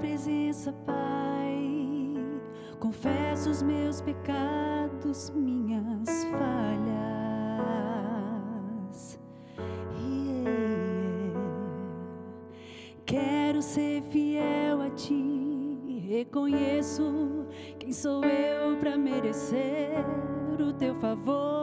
presença, Pai, confesso os meus pecados, minhas falhas. Yeah. Quero ser fiel a Ti, reconheço quem sou eu para merecer o Teu favor.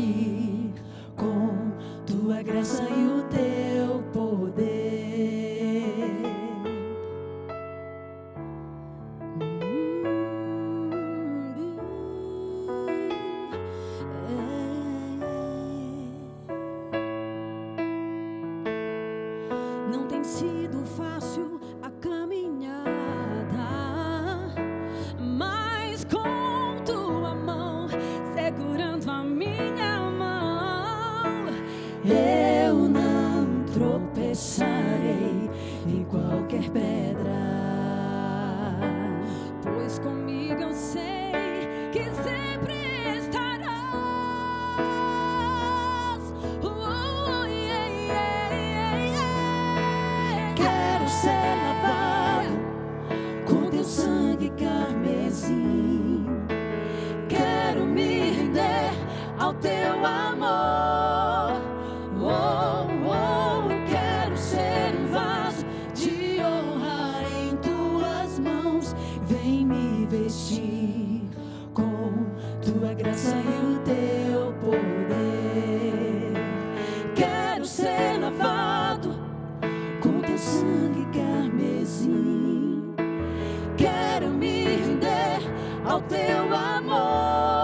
Jesus. ao teu amor.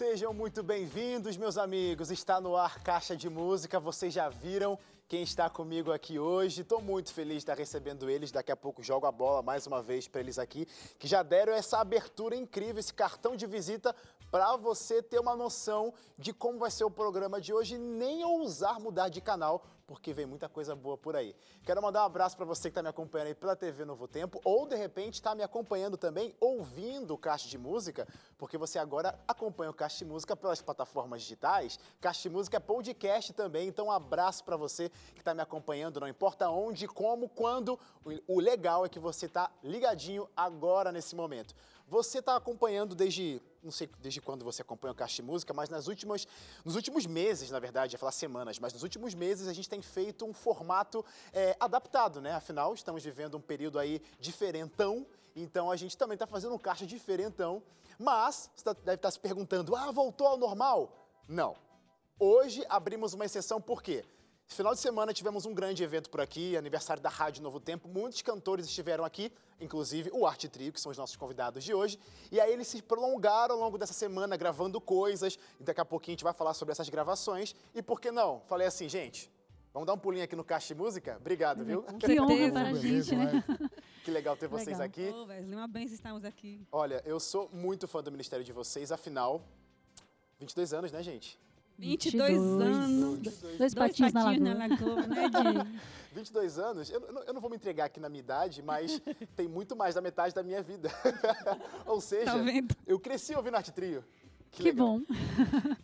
Sejam muito bem-vindos, meus amigos. Está no ar Caixa de Música. Vocês já viram quem está comigo aqui hoje. Estou muito feliz de estar recebendo eles. Daqui a pouco jogo a bola mais uma vez para eles aqui, que já deram essa abertura incrível, esse cartão de visita para você ter uma noção de como vai ser o programa de hoje, nem ousar mudar de canal, porque vem muita coisa boa por aí. Quero mandar um abraço para você que está me acompanhando aí pela TV Novo Tempo, ou de repente está me acompanhando também ouvindo o Caixa de Música, porque você agora acompanha o Caixa de Música pelas plataformas digitais. Caixa de Música é podcast também, então um abraço para você que está me acompanhando, não importa onde, como, quando. O legal é que você está ligadinho agora nesse momento. Você está acompanhando desde, não sei desde quando você acompanha o Caixa de Música, mas nas últimas, nos últimos meses, na verdade, ia falar semanas, mas nos últimos meses a gente tem feito um formato é, adaptado, né? Afinal, estamos vivendo um período aí diferentão, então a gente também está fazendo um Caixa diferentão, mas você tá, deve estar tá se perguntando, ah, voltou ao normal? Não. Hoje abrimos uma exceção, por quê? Final de semana tivemos um grande evento por aqui, aniversário da Rádio Novo Tempo. Muitos cantores estiveram aqui, inclusive o Arte Trio, que são os nossos convidados de hoje. E aí eles se prolongaram ao longo dessa semana gravando coisas. E daqui a pouquinho a gente vai falar sobre essas gravações. E por que não? Falei assim, gente, vamos dar um pulinho aqui no Caixa de Música? Obrigado, viu? Que honra para a gente, né? Que legal ter vocês legal. aqui. Ô, Wesley, uma benção estarmos aqui. Olha, eu sou muito fã do Ministério de vocês, afinal, 22 anos, né, gente? 22, 22 anos. Dois, dois patinhos, na lagoa. Na lagoa né, de... 22 anos, eu, eu, não vou me entregar aqui na minha idade, mas tem muito mais da metade da minha vida. Ou seja, tá eu cresci ouvindo Arte Trio. Que, que bom.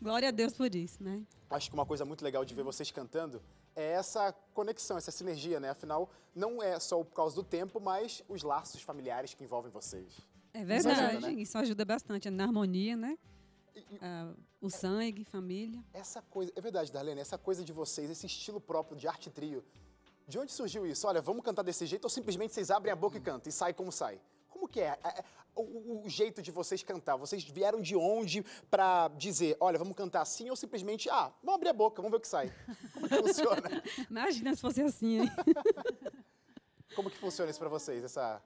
Glória a Deus por isso, né? Acho que uma coisa muito legal de ver vocês cantando é essa conexão, essa sinergia, né? Afinal, não é só por causa do tempo, mas os laços familiares que envolvem vocês. É verdade, isso ajuda, né? isso ajuda bastante na harmonia, né? Uh, o sangue, família. Essa coisa, é verdade, Darlene, essa coisa de vocês, esse estilo próprio de arte trio, de onde surgiu isso? Olha, vamos cantar desse jeito ou simplesmente vocês abrem a boca e cantam e sai como sai? Como que é? é, é o, o, jeito de vocês cantar? Vocês vieram de onde para dizer, olha, vamos cantar assim ou simplesmente, ah, vamos abrir a boca, vamos ver o que sai? Como que funciona? Imagina se fosse assim, hein? Como que funciona isso para vocês, essa,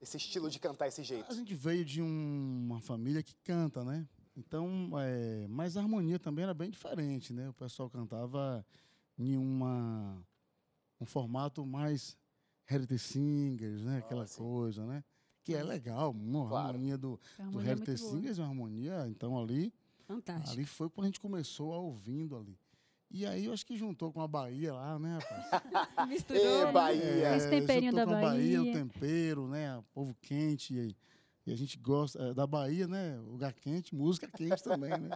esse estilo de cantar esse jeito? A gente veio de um, uma família que canta, né? Então, é, mas a harmonia também era bem diferente, né? O pessoal cantava em uma, um formato mais heritage singers, né? Aquela ah, coisa, né? Que é legal, uma claro. harmonia do, do é heritage singers, uma harmonia, então ali... Fantástico. Ali foi quando a gente começou a ouvindo ali. E aí eu acho que juntou com a Bahia lá, né, rapaz? Misturou. Ei, né? Bahia. É, Esse temperinho da Bahia. Bahia. O tempero, né? O povo quente. E, e a gente gosta é, da Bahia, né? Lugar quente, música quente também, né?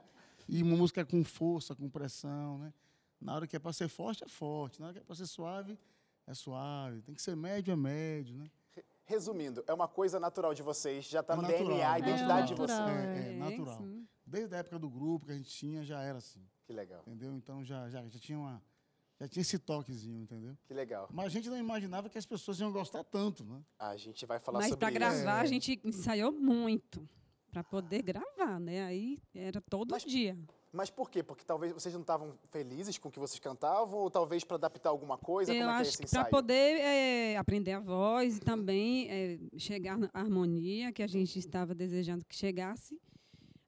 E uma música com força, com pressão, né? Na hora que é para ser forte, é forte. Na hora que é para ser suave, é suave. Tem que ser médio, é médio, né? Resumindo, é uma coisa natural de vocês, já está é no natural, DNA, a identidade é de vocês. É, é natural. Desde a época do grupo que a gente tinha, já era assim. Que legal. Entendeu? Então já, já, já tinha uma já tinha esse toquezinho, entendeu? Que legal. Mas a gente não imaginava que as pessoas iam gostar tanto, né? A gente vai falar Mas sobre isso. Mas para gravar, é. a gente ensaiou muito para poder gravar, né? Aí era todo mas, dia. Mas por quê? Porque talvez vocês não estavam felizes com o que vocês cantavam ou talvez para adaptar alguma coisa? Eu Como é acho que é esse para poder é, aprender a voz e também é, chegar na harmonia que a gente estava desejando que chegasse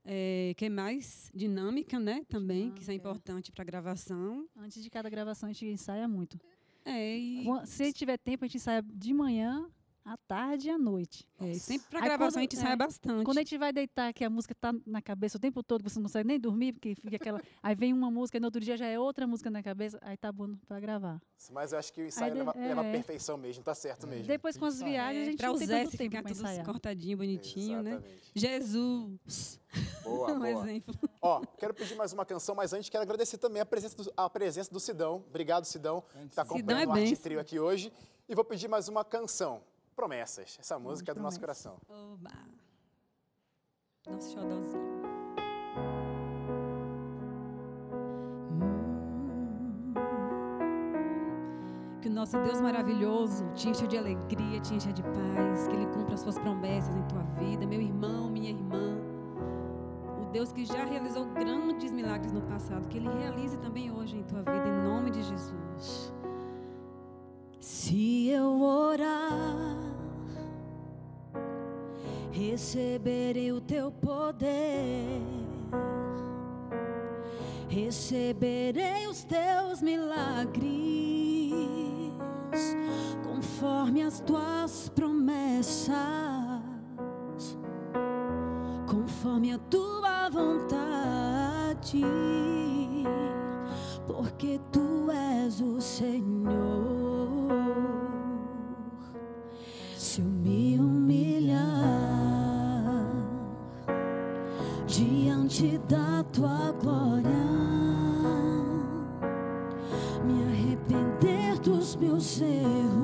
é, que é mais dinâmica, né? Também, dinâmica. que isso é importante para a gravação. Antes de cada gravação a gente ensaia muito. É, e... Se tiver tempo, a gente ensaia de manhã à tarde e à noite. É, sempre para gravação quando, a gente é, sai bastante. Quando a gente vai deitar, que a música está na cabeça o tempo todo, você não consegue nem dormir, porque fica aquela. aí vem uma música e no outro dia já é outra música na cabeça, aí tá bom para gravar. Mas eu acho que o ensaio leva, é, leva perfeição mesmo, tá certo mesmo. Depois com as viagens, a gente pra não tem tanto tempo para ensaiar. cortadinho, bonitinho, né? Exatamente. né? Jesus. Boa, um boa. exemplo. Ó, quero pedir mais uma canção, mas antes quero agradecer também a presença do, a presença do Sidão. Obrigado, Sidão, que está acompanhando é o Arte Trio aqui hoje. E vou pedir mais uma canção. Promessas. Essa música é do nosso coração. Oba. Nosso xodózinho. Hum. Que o nosso Deus maravilhoso te encha de alegria, te encha de paz, que Ele cumpra as suas promessas em tua vida, meu irmão, minha irmã. O Deus que já realizou grandes milagres no passado, que Ele realize também hoje em tua vida, em nome de Jesus. Receberei o teu poder, receberei os teus milagres, conforme as tuas promessas, conforme a tua vontade, porque tu és o Senhor. Diante da tua glória, me arrepender dos meus erros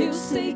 Eu sei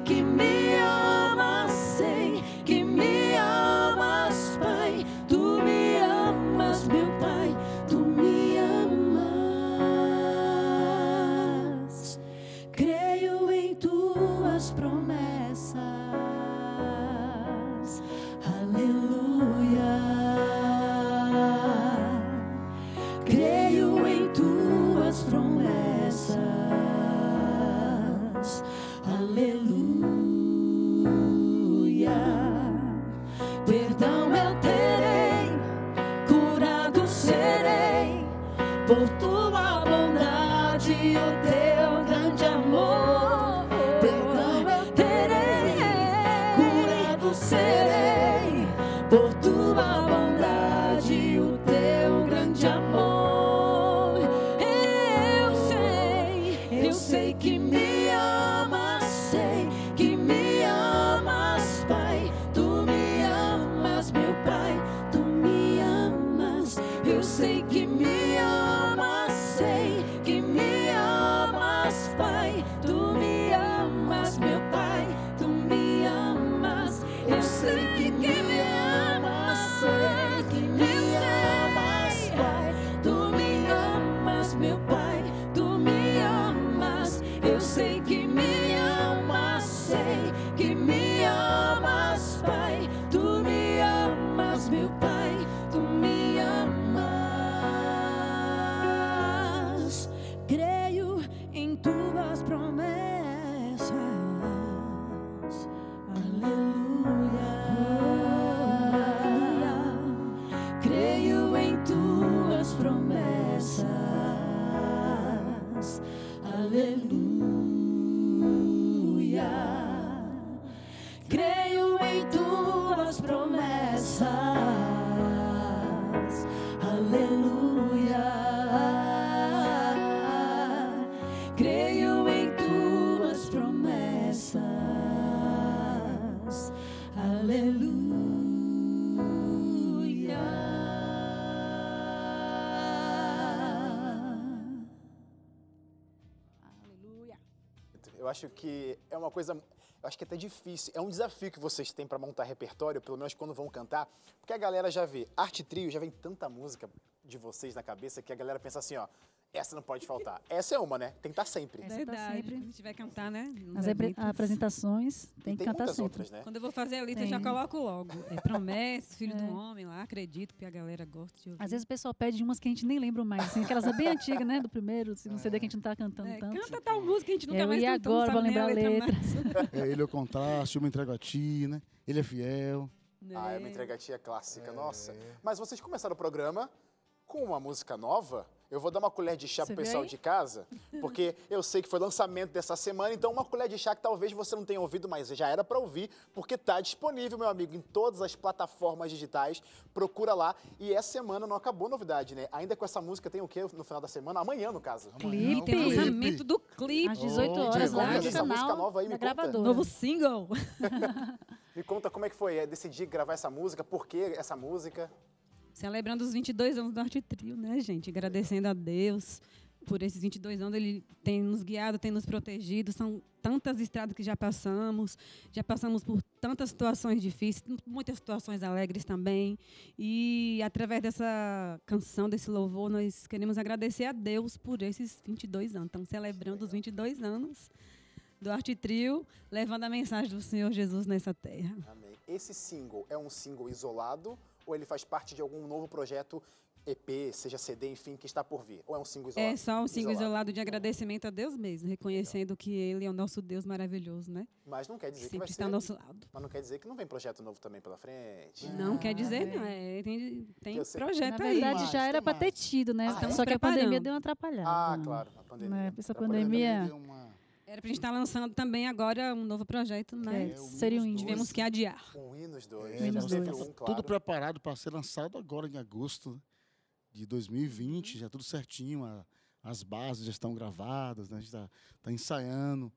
acho que é uma coisa, eu acho que é até difícil, é um desafio que vocês têm para montar repertório, pelo menos quando vão cantar, porque a galera já vê. Arte trio, já vem tanta música de vocês na cabeça que a galera pensa assim, ó, essa não pode faltar. Essa é uma, né? Tem que estar sempre. Essa tá Verdade. sempre. A gente vai cantar, né? Nas apresentações E tem que tem cantar sempre. outras, né? Quando eu vou fazer a lista, eu já Tem. coloco logo. É promessa, filho do É. homem lá, acredito que a galera gosta de ouvir. Às vezes o pessoal pede umas que a gente nem lembra mais, assim, aquelas bem antigas, né? Do primeiro, segundo CD que a gente não tá cantando É, tanto. canta tal música que a gente nunca Eu mais cantou, não agora, vou a lembrar a letra mais. É, ele é o contraste, eu me entrego a ti, né? Ele é fiel. Ah, é uma entrega tia clássica, nossa. Mas vocês começaram o programa com uma música nova. Eu vou dar uma colher de chá Você pro pessoal aí? de casa, porque eu sei que foi lançamento dessa semana, então uma colher de chá que talvez você não tenha ouvido, mas já era para ouvir, porque tá disponível, meu amigo, em todas as plataformas digitais. Procura lá. E essa semana não acabou a novidade, né? Ainda com essa música tem o quê no final da semana? Amanhã, no caso. Clipe. tem o Clipe. lançamento do clipe. Às 18 Oh, horas Diego, lá no dessa música canal nova aí, me conta. Novo single. Me conta como é que foi é, decidir gravar essa música, por que essa música? Celebrando os 22 anos do Arte Trio, né, gente? Agradecendo a Deus. por esses 22 anos. Ele tem nos guiado, tem nos protegido. São tantas estradas que já passamos, já passamos por tantas situações difíceis, muitas situações alegres também. E através dessa canção, desse louvor, nós queremos agradecer a Deus por esses 22 anos. Estamos celebrando os 22 anos do Arte Trio, levando a mensagem do Senhor Jesus nessa terra. Amém. Esse single é um single isolado ou ele faz parte de algum novo projeto EP, seja CD, enfim, que está por vir? Ou é um single isolado? É só um single isolado, de agradecimento a Deus mesmo, reconhecendo que Ele é o nosso Deus maravilhoso, né? Mas não quer dizer que Sempre vai está ser... ao nosso lado. Mas não quer dizer que não vem projeto novo também pela frente. Não quer dizer, é. não. É, tem tem projeto Na aí. verdade, mais, já era para ter tido, né? Ah, é? Só que a pandemia deu uma atrapalhada. Ah, claro, a pandemia. Né? Essa pandemia- Deu uma- Era pra gente estar lançando também agora um novo projeto, mas É, o seria um tivemos que adiar. Um e nos dois. É, já Menos teve dois. um, claro. Tudo preparado para ser lançado agora em agosto né, de 2020, já tudo certinho, a- as bases já estão gravadas, né, a gente está tá ensaiando.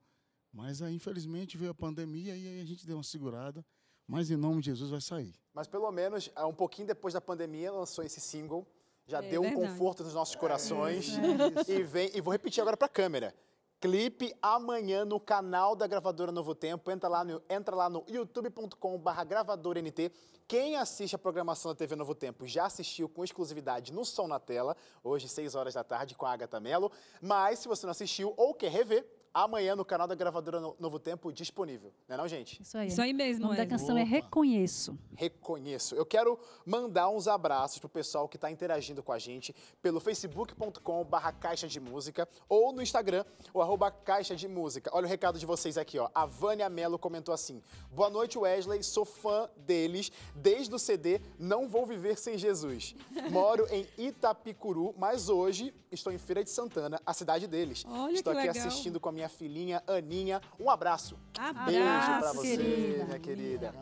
Mas aí, infelizmente, veio a pandemia e aí a gente deu uma segurada. Mas em nome de Jesus vai sair. Mas pelo menos, ah, um pouquinho depois da pandemia, lançou esse single. Já É deu um verdade. conforto nos nossos corações. Isso. E, vem, e vou repetir agora para a câmera. Clipe amanhã no canal da gravadora Novo Tempo. Entra lá no, entra lá no youtube.com/barra gravadora NT. Quem assiste a programação da TV Novo Tempo já assistiu com exclusividade no Som na Tela, hoje, 6 horas da tarde, com a Agatha Mello. Mas se você não assistiu ou quer rever, amanhã no canal da gravadora No- Novo Tempo disponível. Não é não, gente? Isso aí. Isso aí O mesmo, nome da Wesley. canção é Opa. Reconheço. reconheço. Eu quero mandar uns abraços pro pessoal que está interagindo com a gente pelo facebook.com barra caixa de música ou no Instagram, o arroba caixa de música. Olha o recado de vocês aqui, ó. A Vânia Mello comentou assim, boa noite Wesley, sou fã deles desde o CD Não Vou Viver Sem Jesus. Moro em Itapicuru, mas hoje estou em Feira de Santana, a cidade deles. Olha estou que aqui legal. assistindo com a minha filhinha Aninha. Um abraço. Abraço, Beijo pra você, querida. minha querida.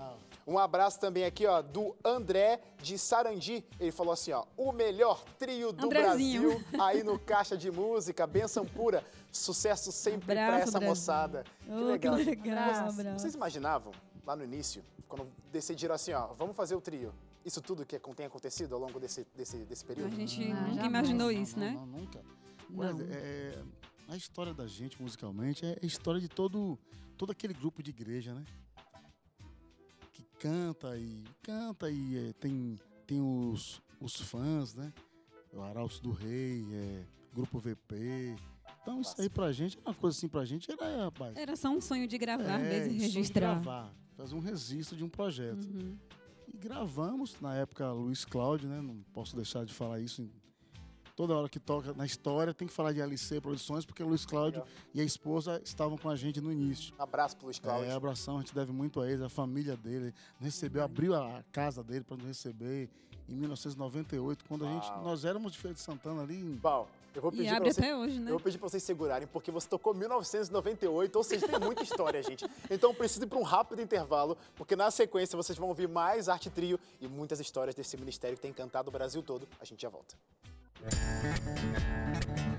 Um abraço também aqui, ó, do André de Sarandi. Ele falou assim, ó, o melhor trio do Andrezinho. Brasil aí no Caixa de Música, benção pura, sucesso sempre pra Abraço, essa Brasil. moçada. Que Oh, legal. que legal, Abraço. abraço. Vocês imaginavam, lá no início, quando decidiram assim, ó, vamos fazer o trio, isso tudo que tem acontecido ao longo desse, desse, desse A período? gente Ah, nunca imaginou Não, isso, não, né? Não, nunca. Não. Wesley, é, a história da gente musicalmente é a história de todo, todo aquele grupo de igreja, né? Que canta e canta e é, tem, tem os, os fãs, né? O Arauto do Rei, é, Grupo VP. Então isso aí pra gente, uma coisa assim pra gente era, rapaz. Era só um sonho de gravar é, mesmo e sonho de registrar. gravar, fazer um registro de um projeto. Uhum. E gravamos, na época, Luiz Cláudio, né? Não posso deixar de falar isso. Toda hora que toca na história tem que falar de LC Produções, porque o Luiz Cláudio Legal. e a esposa estavam com a gente no início. Um abraço pro Luiz Cláudio. É, abração, a gente deve muito a eles, a família dele. Recebeu, abriu a casa dele para nos receber em 1998, quando a gente, Uau. nós éramos de Feira de Santana ali. em- Bom, eu vou E pedir abre pra você... até hoje, né? Eu vou pedir pra vocês segurarem, porque você tocou 1998, ou seja, tem muita história, gente. Então preciso ir para um rápido intervalo, porque na sequência vocês vão ouvir mais Arte Trio e muitas histórias desse ministério que tem encantado o Brasil todo. A gente já volta. Thank you.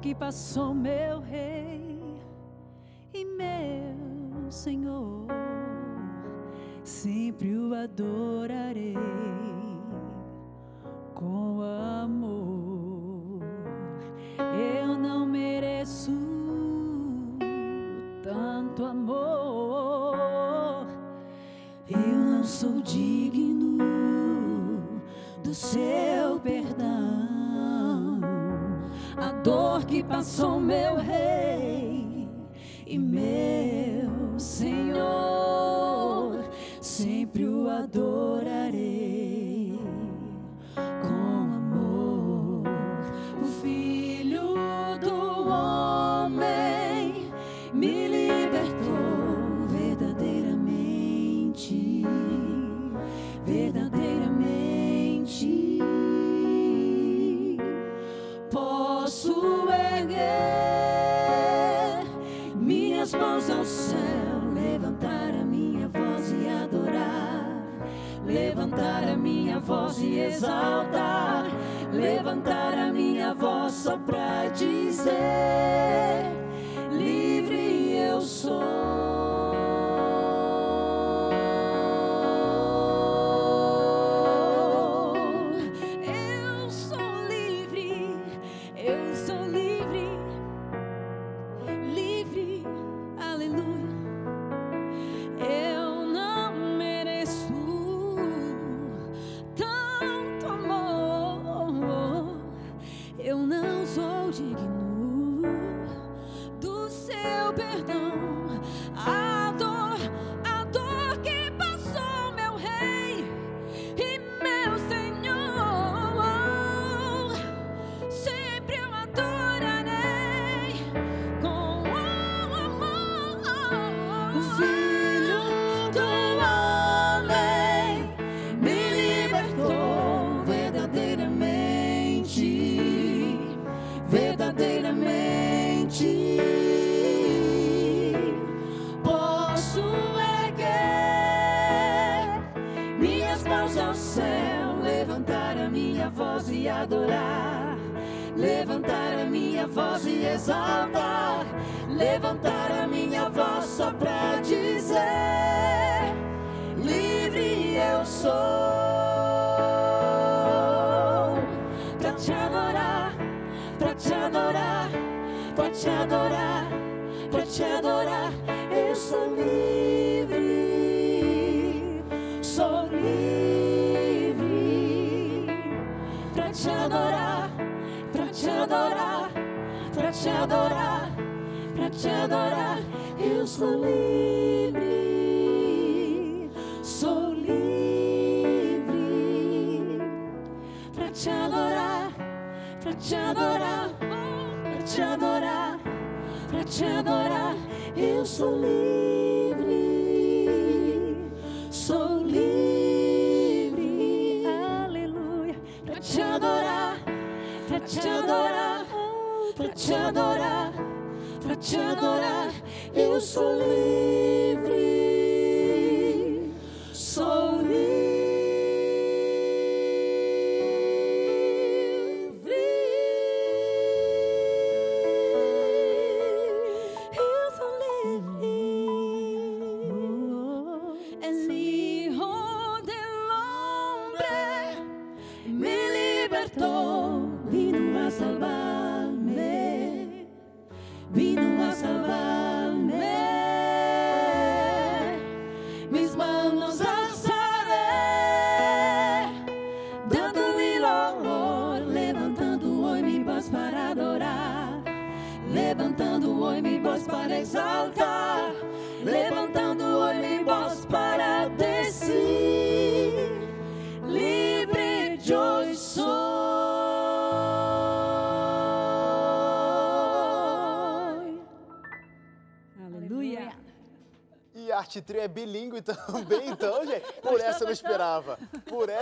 Que passou meu rei e meu Senhor, sempre o adorarei com amor. Eu não mereço tanto amor. Eu não sou digno do seu passou meu rei exaltar, levantar a minha voz só pra dizer: te adorar, pra te adorar, pra te adorar, pra te adorar. Eu sou livre, sou livre, aleluia. Pra te adorar, pra te adorar, pra te adorar, pra te adorar. Eu sou livre, sou livre.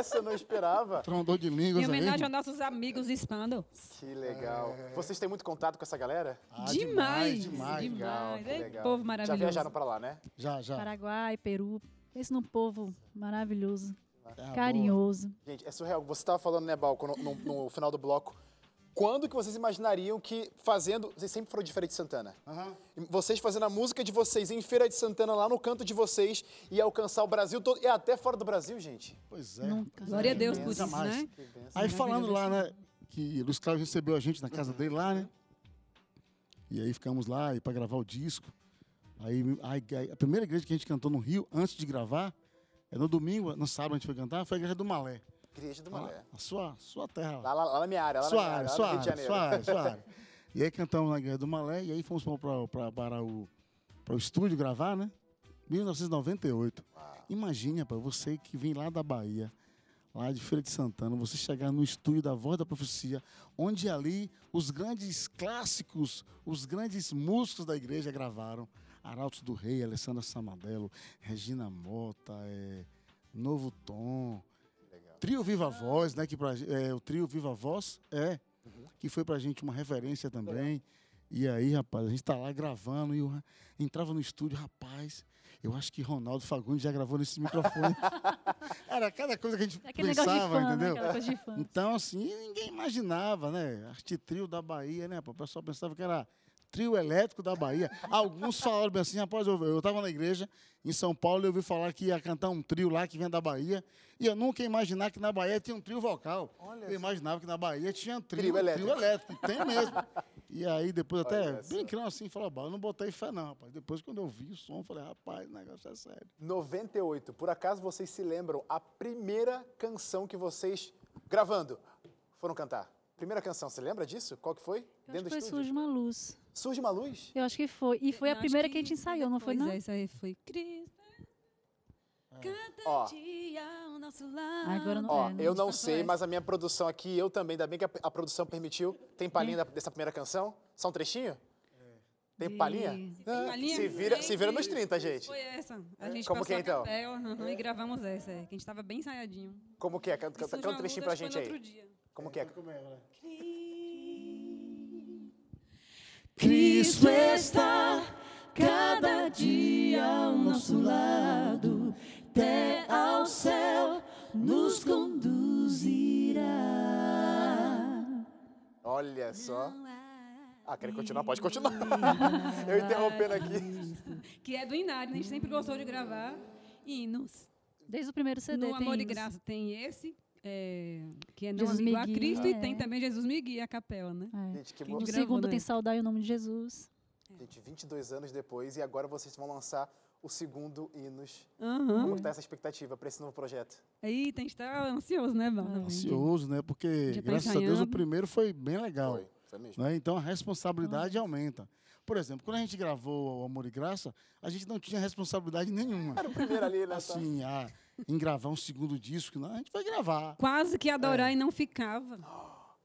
Essa eu não esperava. Trondou de línguas Em homenagem aí. aos nossos amigos hispano. Que legal. Vocês têm muito contato com essa galera? Ah, demais, demais. demais. Legal, que Ei, legal. Povo Já maravilhoso. viajaram pra lá, né? Já, já. Paraguai, Peru. Pense num povo maravilhoso, boa. carinhoso. Gente, é surreal. Você estava falando, né, Balco, no, no- no final do bloco. Quando que vocês imaginariam que fazendo... Vocês sempre foram de Feira de Santana. Aham. Vocês fazendo a música de vocês em Feira de Santana, lá no canto de vocês, e alcançar o Brasil todo, e até fora do Brasil, gente. Pois é. Nunca. pois Glória é, a Deus por isso, mais. né? Aí falando lá, né, que Luiz Cláudio recebeu a gente na casa dele lá, né? E aí ficamos lá para gravar o disco. Aí, aí, a primeira igreja que a gente cantou no Rio, antes de gravar, é no domingo, no sábado a gente foi cantar, foi a igreja do Malé. Igreja do Malé. a sua, sua terra lá. Lá, lá- na minha área, lá sua na minha área, área, sua área, sua área, sua área. E aí cantamos na Igreja do Malé, e aí fomos para, para, o, para o estúdio gravar, né? 1998. Imagine, rapaz, você que vem lá da Bahia, lá de Feira de Santana, você chegar no estúdio da Voz da Profecia, onde ali os grandes clássicos, os grandes músicos da igreja gravaram. Arautos do Rei, Alessandra Samadelo, Regina Mota, é, Novo Tom, Trio Viva Voz, né? Que pra, é, o Trio Viva Voz é, que foi pra gente uma referência também. E aí, rapaz, a gente tá lá gravando e eu ra- entrava no estúdio, rapaz, eu acho que Ronaldo Fagundes já gravou nesse microfone. Era cada coisa que a gente É aquele pensava, fã, né? entendeu? Fã. Então, assim, ninguém imaginava, né? Arte trio da Bahia, né? O pessoal pensava que era trio elétrico da Bahia. Alguns falaram bem assim, rapaz, eu, eu tava na igreja em São Paulo e eu ouvi falar que ia cantar um trio lá que vem da Bahia. E eu nunca ia imaginar que na Bahia tinha um trio vocal. Olha eu imaginava que na Bahia tinha um trio, Trio elétrico. trio elétrico. Tem mesmo. E aí, depois até, brincando assim, falou, "Bah, eu não botei fé não, rapaz. Depois, quando eu vi o som, eu falei, rapaz, o negócio é sério. 98. Por acaso vocês se lembram a primeira canção que vocês gravando foram cantar? Primeira canção, você lembra disso? Qual que foi? Eu acho Dentro que do foi estúdio? Surge uma Luz. Surge uma luz? Eu acho que foi. E foi a Eu acho primeira que a gente ensaiou, não foi, não? Essa aí foi Cristo. Cada Ó. dia ao nosso lado. Agora eu não- Ó, É, não eu não sei, essa. mas a minha produção aqui, eu também, ainda bem que a, a produção permitiu. Tem palhinha da- dessa primeira canção? Só um trechinho? Tem De- palhinha? Tem Ah, palhinha? Se vira, Tem, se vira tem. nos 30, gente. Foi essa. A gente Como que é, a então? capela, aham, e gravamos essa, é, que a gente tava bem ensaiadinho. Como que é? Canta, canta, canta um trechinho pra acho que gente aí. outro dia. Como que é? Cristo está cada dia ao nosso lado, até ao céu nos conduzirá. Olha só. Ah, quer continuar? Pode continuar. Eu interrompendo aqui. Que é do Inário, né? A gente sempre gostou de gravar hinos. Desde o primeiro CD No tem Amor e hinos. Graça tem esse, é, que é Não Jesus Amigo me a Cristo, e é. tem também Jesus me guia, a capela, né? É. Gente, que Quem. No segundo né? tem Saudade o Nome de Jesus. Gente, 22 anos depois e agora vocês vão lançar o segundo Hinos. Aham. Como que tá essa expectativa para esse novo projeto? Aí tem que estar ansioso, né, Val? também. Ansioso, né? Porque, Já tá graças a Deus, o primeiro foi bem legal. Foi, foi mesmo. né? Então a responsabilidade aumenta. Por exemplo, quando a gente gravou o Amor e Graça, a gente não tinha responsabilidade nenhuma. Era o primeiro ali, né? tá? Assim, a, em gravar um segundo disco, não, a gente vai gravar. Quase que adorar e não ficava.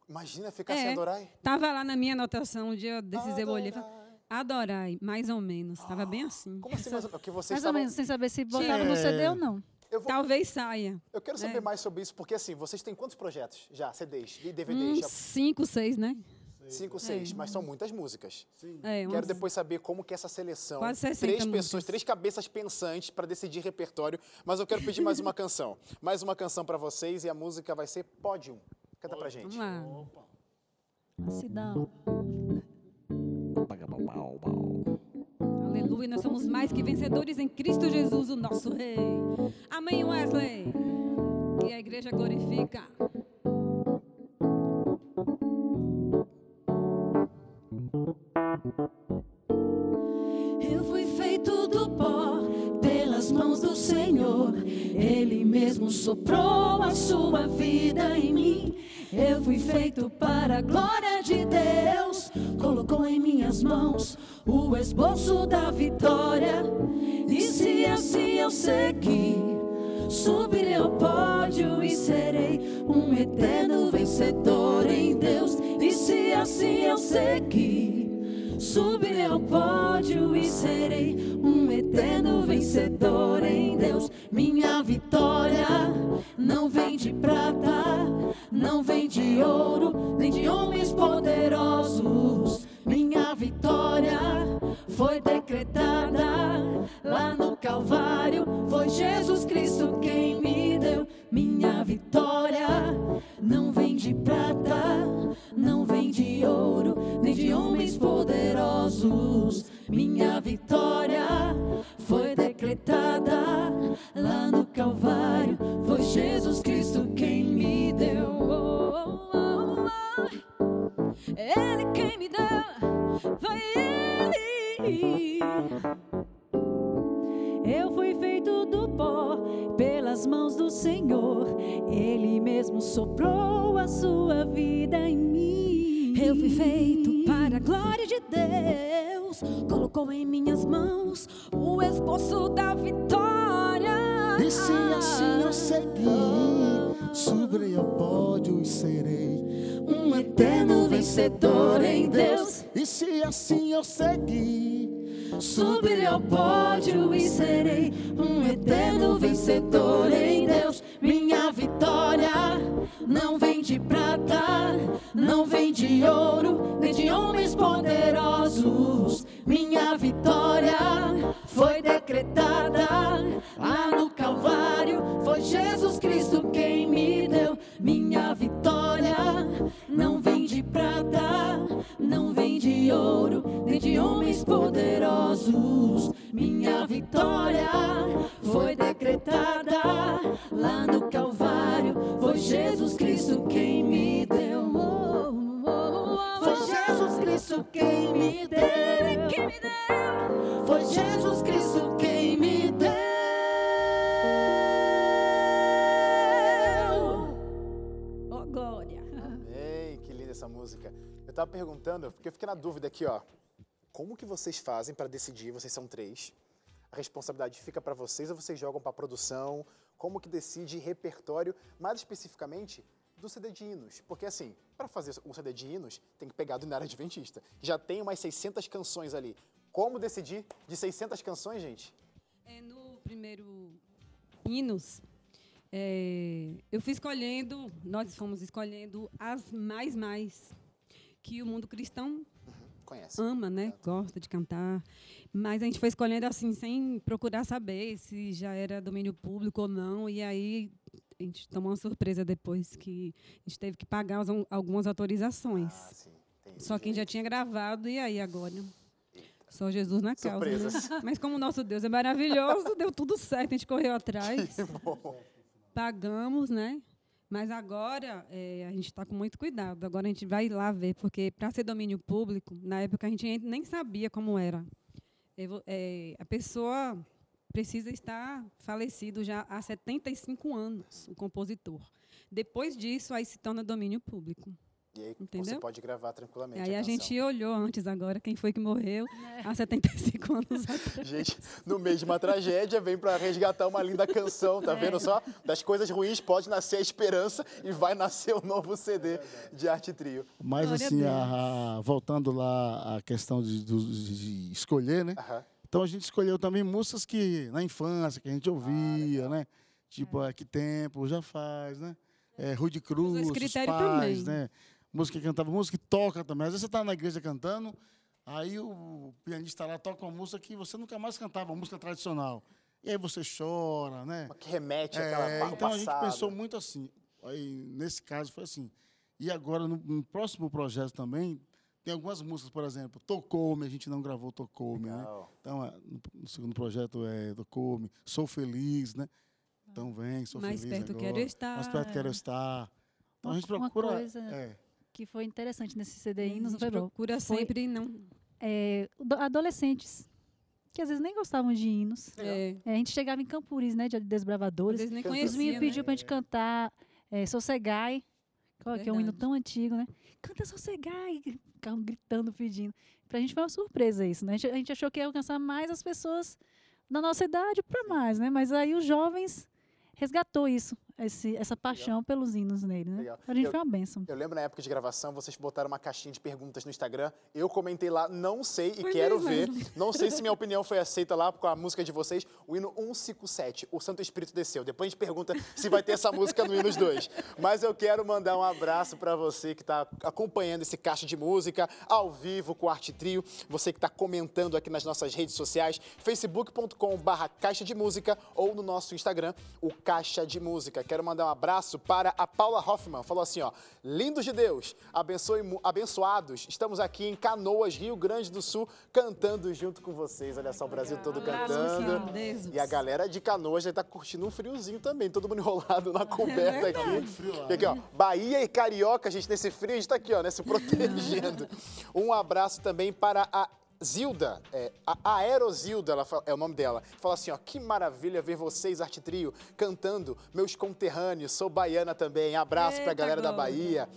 Imagina ficar É. sem adorar. Tava lá na minha anotação, um dia desses eu olhei falei, Adorai. mais ou menos. Tava bem assim. Como assim? Mas, o que vocês Mais ou estavam... menos, sem saber se botava no É. CD ou não. Eu, vou- Talvez saia. eu quero saber É. mais sobre isso, porque assim, vocês têm quantos projetos já? CDs e DVDs? Uns Já? cinco, seis, né? Cinco, seis, mas são muitas músicas. É, Quero umas- depois saber como que é essa seleção. Quase 60 três pessoas, músicas. três cabeças pensantes para decidir repertório. Mas eu quero pedir mais uma canção. Mais uma canção para vocês e a música vai ser Pódium. Canta pra gente. Vamos lá. Cidão. Aleluia, nós somos mais que vencedores em Cristo Jesus, o nosso Rei. Amém, Wesley. Que a igreja glorifica. Eu fui feito do pó pelas mãos do Senhor. Ele mesmo soprou a sua vida em mim. Eu fui feito para a glória de Deus. Colocou em minhas mãos o esboço da vitória. E se assim eu seguir, subirei ao pódio e serei um eterno vencedor em Deus. E se assim eu seguir, Subirei ao pódio e serei um eterno vencedor em Deus. Minha vitória não vem de prata, não vem de ouro, nem de homens poderosos. Minha vitória foi decretada lá no Calvário. Foi Jesus Cristo quem me Minha vitória foi decretada lá no Calvário. Foi Jesus Cristo quem me deu. Ele quem me deu, foi Ele. Eu fui feito do pó pelas mãos do Senhor. Ele mesmo soprou a sua vida em mim. Eu fui feito para a glória. Colocou em minhas mãos o esboço da vitória. E se assim eu seguir, subirei ao pódio e serei Um eterno vencedor em Deus. E se assim eu seguir, Subirei ao pódio e serei um eterno vencedor em Deus. Minha vitória não vem de prata, não vem de ouro, nem de homens poderosos. Minha vitória foi decretada lá no Calvário. Foi Jesus Cristo quem me deu. Minha vitória não vem de prata, não vem de ouro, nem de homens poderosos. Minha vitória foi decretada perguntando, porque eu fiquei na dúvida aqui, ó. Como que vocês fazem para decidir? Vocês são três. A responsabilidade fica para vocês ou vocês jogam para produção? Como que decide repertório, mais especificamente do CD de hinos? Porque assim, para fazer um CD de hinos, tem que pegar do Inário Adventista. Já tem umas 600 canções ali. Como decidir de 600 canções, gente? É, no primeiro hinos, é, eu fui escolhendo, nós fomos escolhendo as mais mais que o mundo cristão Conhece? ama, né? Gosta de cantar. Mas a gente foi escolhendo assim, sem procurar saber se já era domínio público ou não. E aí a gente tomou uma surpresa depois que a gente teve que pagar as- algumas autorizações. Ah, sim. Só quem já tinha gravado, e aí agora? Só Jesus na causa. Surpresas. Né? Mas como o nosso Deus é maravilhoso, deu tudo certo, a gente correu atrás. Pagamos, né? Mas agora é, a gente está com muito cuidado. Agora a gente vai lá ver, porque para ser domínio público, na época a gente nem sabia como era. É, é, a pessoa precisa estar falecido já há 75 anos, o compositor. Depois disso, aí se torna domínio público. E aí você Entendeu? pode gravar tranquilamente. Aí a canção. gente olhou antes agora quem foi que morreu há 75 anos atrás. Gente, no meio de uma tragédia, vem pra resgatar uma linda canção, tá vendo só? Das coisas ruins pode nascer a esperança e vai nascer o novo CD de Arte Trio. mas Glória a assim, a- a- voltando lá à questão de, do- de escolher, né? Aham. Então a gente escolheu também músicas que na infância que a gente ouvia, né? Tipo, é. que tempo já faz, né? É, Rude Cruz, os pais, também. né? Música que cantava, música que toca também. Às vezes você tá na igreja cantando, aí o pianista lá toca uma música que você nunca mais cantava, uma música tradicional. E aí você chora, né? Que remete àquela É, barro então a gente pensou muito assim. Aí, nesse caso foi assim. E agora, no, no próximo projeto também, tem algumas músicas, por exemplo, Tocou-me, a gente não gravou Tocou-me, né? Então, é, no, no segundo projeto é Tocou-me, Sou Feliz, né? Então vem, sou Mais feliz perto agora. quero estar. Mais perto quero estar. Então a gente uma procura... coisa- é, Que foi interessante nesse CD a Hinos, gente não foi procura Foi- sempre não. É, do- adolescentes, que às vezes nem gostavam de hinos. É, É, a gente chegava em Campuris, né, de às desbravadores. vezes nem Canta Os conhecia, meninos né? pediu pra gente cantar é, Sossegai, qual- que é um hino Verdade. tão antigo, né? Canta Sossegai, ficavam gritando, pedindo. Pra gente foi uma surpresa isso, né? A gente, a gente achou que ia alcançar mais as pessoas da nossa idade para mais, né? Mas aí os jovens resgatou isso, esse- essa paixão pelos hinos nele, né? Legal. Pra gente Eu- foi uma bênção. Eu lembro na época de gravação, vocês botaram uma caixinha de perguntas no Instagram. Eu comentei lá, não sei e Foi quero mesmo. ver. Não sei se minha opinião foi aceita lá com a música de vocês. O hino 157, O Santo Espírito Desceu. Depois a gente pergunta se vai ter essa música no Hinos 2. Mas eu quero mandar um abraço para você que está acompanhando esse caixa de música ao vivo com o Arte Trio. Você que está comentando aqui nas nossas redes sociais, facebook.com/barra Caixa de Música ou no nosso Instagram, o Caixa de Música. Quero mandar um abraço para a Paula Hoffman. Falou assim, ó, lindos de Deus, abençoe, abençoados. Estamos aqui em Canoas, Rio Grande do Sul, cantando junto com vocês. Olha só o Brasil todo cantando. E a galera de Canoas já tá curtindo um friozinho também, todo mundo enrolado na coberta aqui. E aqui, ó, Bahia e Carioca, gente, nesse frio, a gente tá aqui, ó, né, se protegendo. Um abraço também para a Zilda, é, a Aerozilda, ela fala- é o nome dela. Fala assim, ó, que maravilha ver vocês, Arte Trio, cantando, meus conterrâneos, sou baiana também. Abraço pra Eita, galera da. Bahia.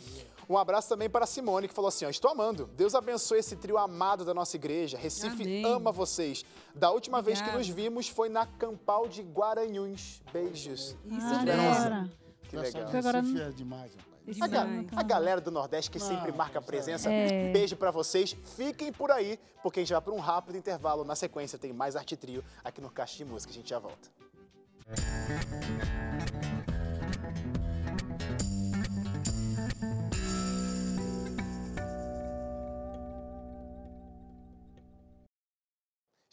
Um abraço também para a Simone, que falou assim: ó, estou amando. Deus abençoe esse trio amado da nossa igreja. Recife Amém. ama vocês. Da última vez que Obrigada. nos vimos foi na Campal de Guaranhuns. Beijos. Isso Ah, agora. Que O pessoal legal. Agora Recife é demais, rapaz. A, ga- a galera do Nordeste que sempre Não, marca pois é. presença. É. Beijo pra vocês. Fiquem por aí, porque a gente vai para um rápido intervalo. Na sequência tem mais Arte Trio aqui no Caixa de Música. A gente já volta.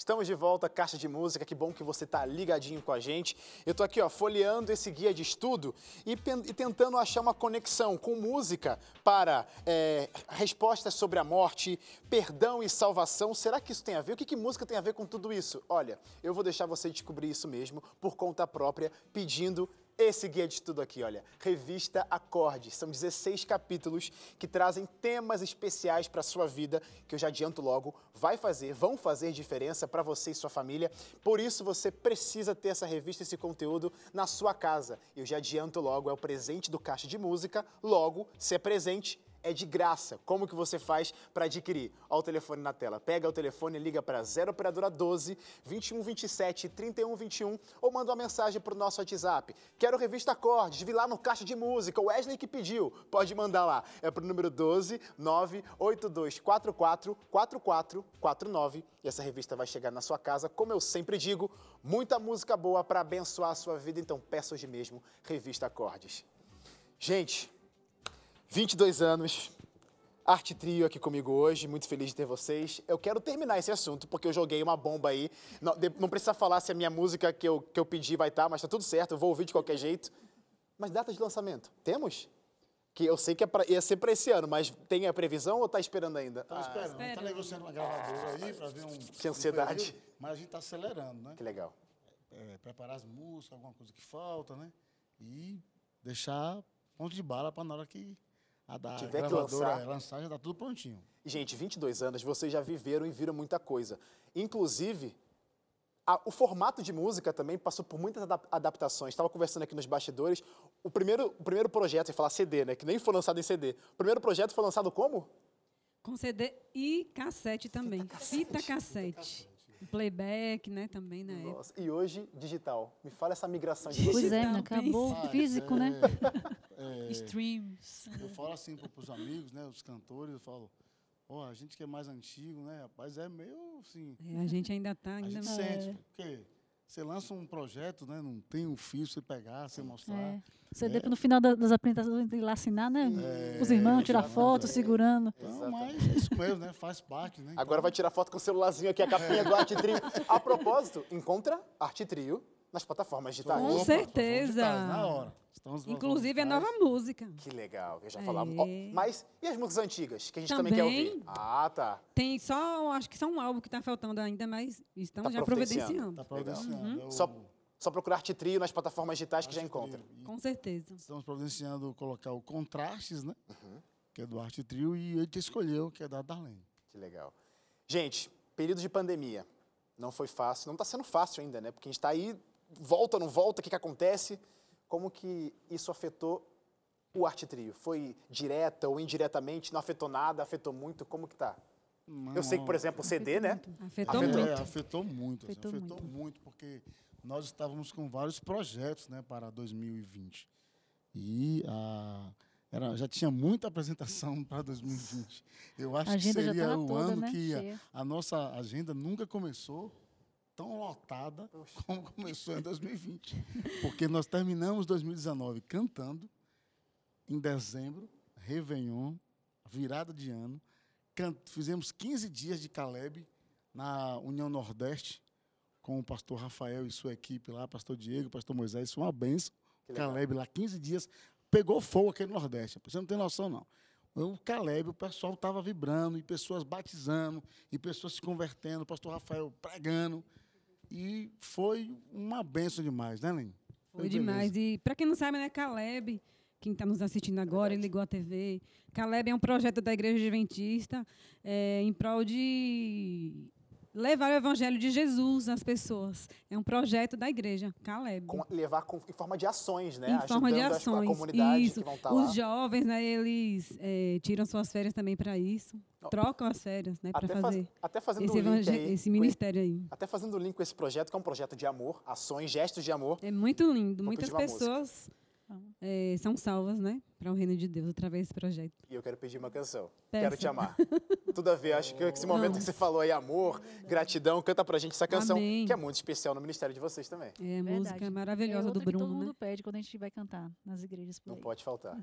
Estamos de volta, Caixa de Música. Que bom que você está ligadinho com a gente. Eu estou aqui, ó, folheando esse guia de estudo e, e tentando achar uma conexão com música para é, respostas sobre a morte, perdão e salvação. Será que isso tem a ver? O que, que música tem a ver com tudo isso? Olha, eu vou deixar você descobrir isso mesmo por conta própria, pedindo esse guia de estudo aqui, olha, Revista Acordes. São 16 capítulos que trazem temas especiais para sua vida, que eu já adianto logo, vai fazer, vão fazer diferença para você e sua família. Por isso você precisa ter essa revista, esse conteúdo na sua casa. Eu já adianto logo, é o presente do Caixa de Música. Logo, se é presente, é de graça. Como que você faz para adquirir? Olha o telefone na tela. Pega o telefone, liga para 0 operadora 12 21 27 31 21 ou manda uma mensagem para o nosso WhatsApp. Quero revista Acordes, vi lá no caixa de música. O Wesley que pediu. Pode mandar lá. É para o número 12 98244 4449 e essa revista vai chegar na sua casa. Como eu sempre digo, muita música boa para abençoar a sua vida. Então peça hoje mesmo Revista Acordes. Gente, 22 anos, Arte Trio aqui comigo hoje, muito feliz de ter vocês. Eu quero terminar esse assunto, porque eu joguei uma bomba aí. Não, de- não precisa falar se a minha música que eu, que eu pedi vai estar, mas tá tudo certo, eu vou ouvir de qualquer jeito. Mas data de lançamento, temos? Que eu sei que é pra- ia ser para esse ano, mas tem a previsão ou tá esperando ainda? Tá esperando, tá negociando uma gravadora aí para ver um. Que ansiedade. um período, mas a gente tá acelerando, né? Que legal. É, preparar as músicas, alguma coisa que falta, né? E deixar ponto de bala para na hora que a da Tiver que lançar. lançar, já tá tudo prontinho. E, Gente, 22 anos, vocês já viveram e viram muita coisa. Inclusive, a- o formato de música também passou por muitas adap- adaptações. Estava conversando aqui nos bastidores. O primeiro, o primeiro projeto, ia falar CD, né? Que nem foi lançado em CD. O primeiro projeto foi lançado como? Com CD e cassete também. Fita cassete. Playback, né, também na época. Nossa, e hoje, digital. Me fala essa migração de. Pois é, acabou físico, né? É, é, Streams. eu falo assim para os amigos, né? Os cantores, eu falo, ó, a gente que é mais antigo, né? Rapaz, é meio assim. É, a gente ainda tá, A ainda gente mais. sente, porque você lança um projeto, né? Não tem um fio você pegar, você mostrar. É. CD no final da- das apresentações ir lá assinar, né? É, Os irmãos, tirar foto, segurando. Então, mas é isso mesmo, né? Faz parte, né? Agora vai tirar foto com o celularzinho aqui, a capinha do Arte Trio. A propósito, encontra Arte Trio nas plataformas digitais. Com Opa, certeza. Na hora. Estamos nas Inclusive é digitais. nova música. Que legal, eu já falava. É. mas e as músicas antigas, que a gente também, quer Também. ouvir? Ah, tá. Tem só, acho que só um álbum que tá faltando ainda, mas estamos Tá já providenciando. providenciando. Tá providenciando. o- Só, só procurar Arte Trio nas plataformas digitais que já encontra. Trio. E Com certeza. Estamos providenciando colocar o Contrastes, né? Uhum. Que é do Arte Trio, e a gente escolheu, que é da Darlene. Que legal. Gente, período de pandemia. Não foi fácil, não está sendo fácil ainda, né? Porque a gente está aí, volta, não volta, o que, que acontece? Como que isso afetou o Arte Trio? Foi direta ou indiretamente? Não afetou nada? Afetou muito? Como que tá? Eu sei que, por exemplo, o CD, né? Afetou Afetou. muito. É, afetou muito, assim, Afetou afetou, muito. porque nós estávamos com vários projetos né, para 2020. E ah, era, já tinha muita apresentação para 2020. Eu acho A que seria o toda, ano né, que a, a nossa agenda nunca começou tão lotada como começou em 2020. Porque nós terminamos 2019 cantando, em dezembro, Réveillon, virada de ano, fizemos 15 dias de Caleb na União Nordeste com o pastor Rafael e sua equipe lá, pastor Diego, pastor Moisés, isso é uma benção. Caleb lá, 15 dias, pegou fogo aqui no Nordeste. Você não tem noção, não. O Caleb, o pessoal estava vibrando, e pessoas batizando, e pessoas se convertendo, o pastor Rafael pregando. E foi uma benção demais, né, Len? Foi demais. E para quem não sabe, né, Caleb, quem está nos assistindo agora, ele ligou a TV. Caleb é um projeto da Igreja Adventista é, em prol de levar o evangelho de Jesus às pessoas. É um projeto da igreja, Caleb. Com- levar com- em forma de ações, né? Em forma de Ajudando ações. a comunidade isso. que vão estar Os lá. jovens, né, eles eh, tiram suas férias também para isso. Trocam as férias, né, para Até, faz- fazer até fazendo esse, link aí, esse ministério aí. até fazendo o link com esse projeto, que é um projeto de amor, ações, gestos de amor. É muito lindo. Vou Muitas uma música. Eh, são salvas, né, para o reino de Deus através desse projeto. E eu quero pedir uma canção. Peça. Quero te amar. Tudo a ver. Acho que esse momento que você falou aí, amor, gratidão, canta pra gente essa canção, Amém. que é muito especial no ministério de vocês também. É a Verdade. música é maravilhosa outra do que todo Bruno, né? mundo pede quando a gente vai cantar nas igrejas Não aí. pode faltar.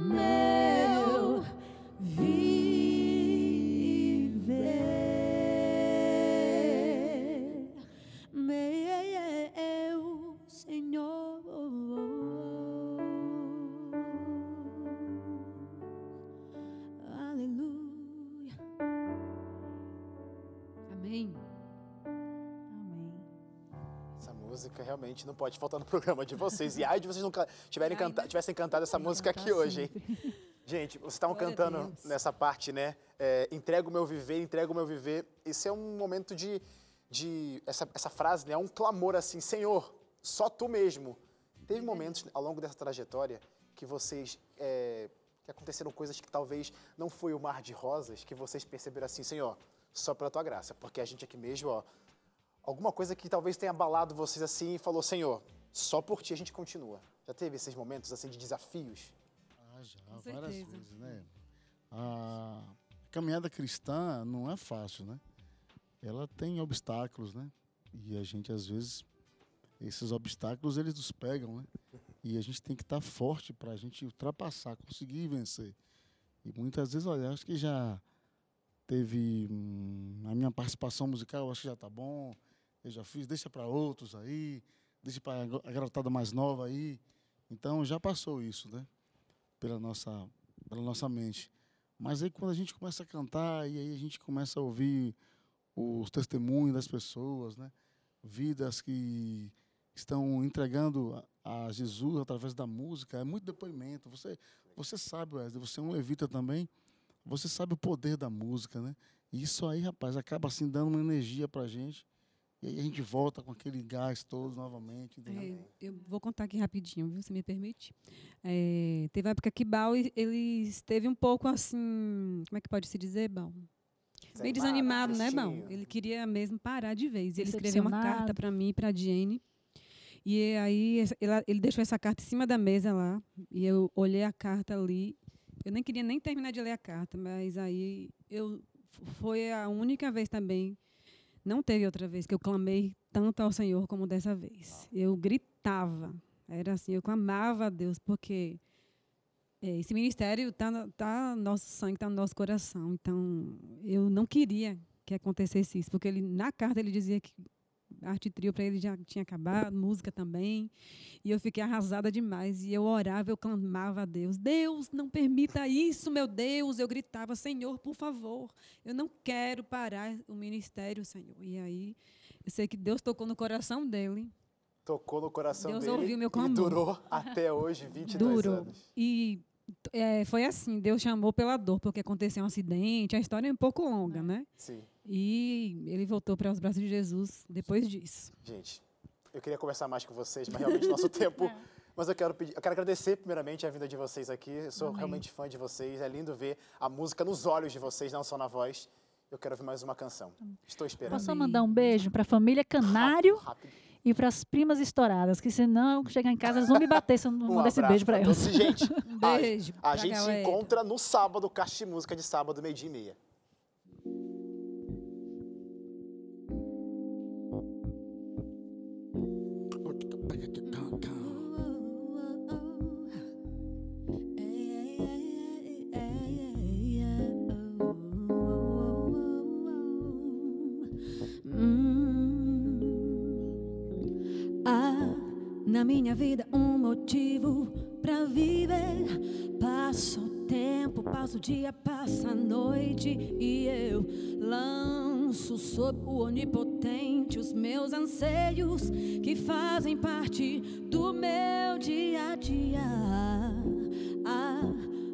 May realmente não pode faltar no programa de vocês. E ai de vocês nunca tiverem canta tivessem cantado essa música aqui hoje, hein? Gente, vocês estavam cantando nessa parte, né? É, entrega o meu viver, entrega o meu viver. Esse é um momento de. de essa, essa frase, né? É um clamor assim: Senhor, só tu mesmo. Teve momentos ao longo dessa trajetória que vocês. é, que aconteceram coisas que talvez não foi o mar de rosas, que vocês perceberam assim: Senhor, só pela tua graça. Porque a gente aqui mesmo, ó. Alguma coisa que talvez tenha abalado vocês assim e falou: Senhor, só por ti a gente continua. Já teve esses momentos assim de desafios? Ah, já, Com várias certeza. vezes, né? A caminhada cristã não é fácil, né? Ela tem obstáculos, né? E a gente, às vezes, esses obstáculos, eles nos pegam, né? E a gente tem que estar forte para a gente ultrapassar, conseguir vencer. E muitas vezes, olha, acho que já teve hum, a minha participação musical, acho que já tá bom. Eu já fiz, deixa para outros aí, deixa para a garotada mais nova aí. Então já passou isso, né? Pela nossa, pela nossa mente. Mas aí quando a gente começa a cantar e aí a gente começa a ouvir os testemunhos das pessoas, né? Vidas que estão entregando a, Jesus através da música, é muito depoimento. Você, você sabe, Wesley, você é um levita também, você sabe o poder da música, né? E isso aí, rapaz, acaba assim dando uma energia pra gente. E aí a gente volta com aquele gás todo novamente. É, eu vou contar aqui rapidinho, viu, se me permite. É, teve uma época que Bal ele esteve um pouco assim, como é que pode se dizer, Bal? Bem desanimado, né, Bal? Ele queria mesmo parar de vez. Ele escreveu uma carta para mim para Jane. E aí ele deixou essa carta em cima da mesa lá, e eu olhei a carta ali. Eu nem queria nem terminar de ler a carta, mas aí eu foi a única vez também não teve outra vez que eu clamei tanto ao Senhor como dessa vez. Eu gritava. Era assim, eu clamava a Deus, porque eh, esse ministério está tá no nosso sangue, está no nosso coração. Então, eu não queria que acontecesse isso, porque ele, na carta ele dizia que arte trio para ele já tinha acabado, música também. E eu fiquei arrasada demais. E eu orava, eu clamava a Deus: Deus, não permita isso, meu Deus. Eu gritava: Senhor, por favor, eu não quero parar o ministério, Senhor. E aí, eu sei que Deus tocou no coração dele. Tocou no coração Deus dele ouviu meu e clamor. durou até hoje, 22 Durou. anos. E é, foi assim: Deus chamou pela dor, porque aconteceu um acidente. A história é um pouco longa, né? Sim. E ele voltou para os braços de Jesus depois disso. Gente, eu queria conversar mais com vocês, mas realmente nosso tempo. Mas eu quero pedir, eu quero agradecer primeiramente a vinda de vocês aqui. Eu sou Amém. realmente fã de vocês. É lindo ver a música nos olhos de vocês, não só na voz. Eu quero ouvir mais uma canção. Estou esperando. Posso mandar um beijo para a família Canário Rápido. e para as primas estouradas, que senão chegar em casa eles vão me bater se eu não Um mandar esse beijo para elas. gente, Um beijo. a, a gente se galera. encontra no sábado, Caixa de Música de sábado, meio-dia e meia. Na minha vida um motivo pra viver. Passa o tempo, passa o dia, passa a noite e eu lanço sobre o onipotente os meus anseios que fazem parte do meu dia a dia. Há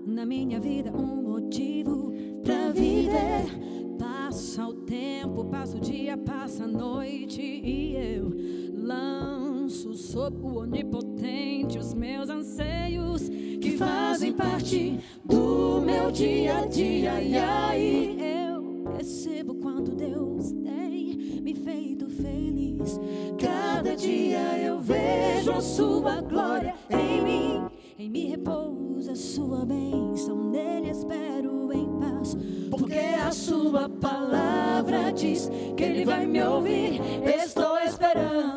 na minha vida um motivo pra viver. Passa o tempo, passa o dia, passa a noite e eu lanço sobre o onipotente os meus fazem parte do meu dia a dia. E aí eu percebo quanto Deus tem me feito feliz. Cada dia eu vejo a sua glória em mim. Em mim repousa a sua bênção, nele espero em paz. Porque a sua palavra diz que ele vai me ouvir. Estou esperando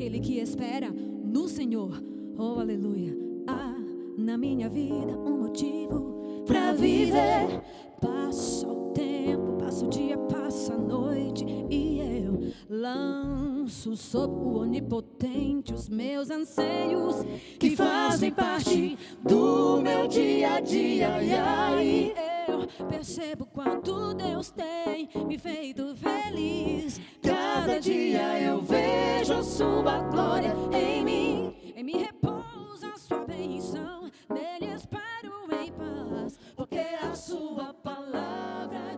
Aquele que espera no Senhor. Oh, aleluia. Há na minha vida um motivo Pra viver, Passa o tempo, passa o dia, passa a noite e eu lanço descanso sob o onipotente, os meus anseios que fazem parte do meu dia a dia. E aí eu percebo quanto Deus tem me feito feliz. Cada dia eu vejo sua glória em mim, em mim repousa sua bênção, nele espero em paz, porque a sua palavra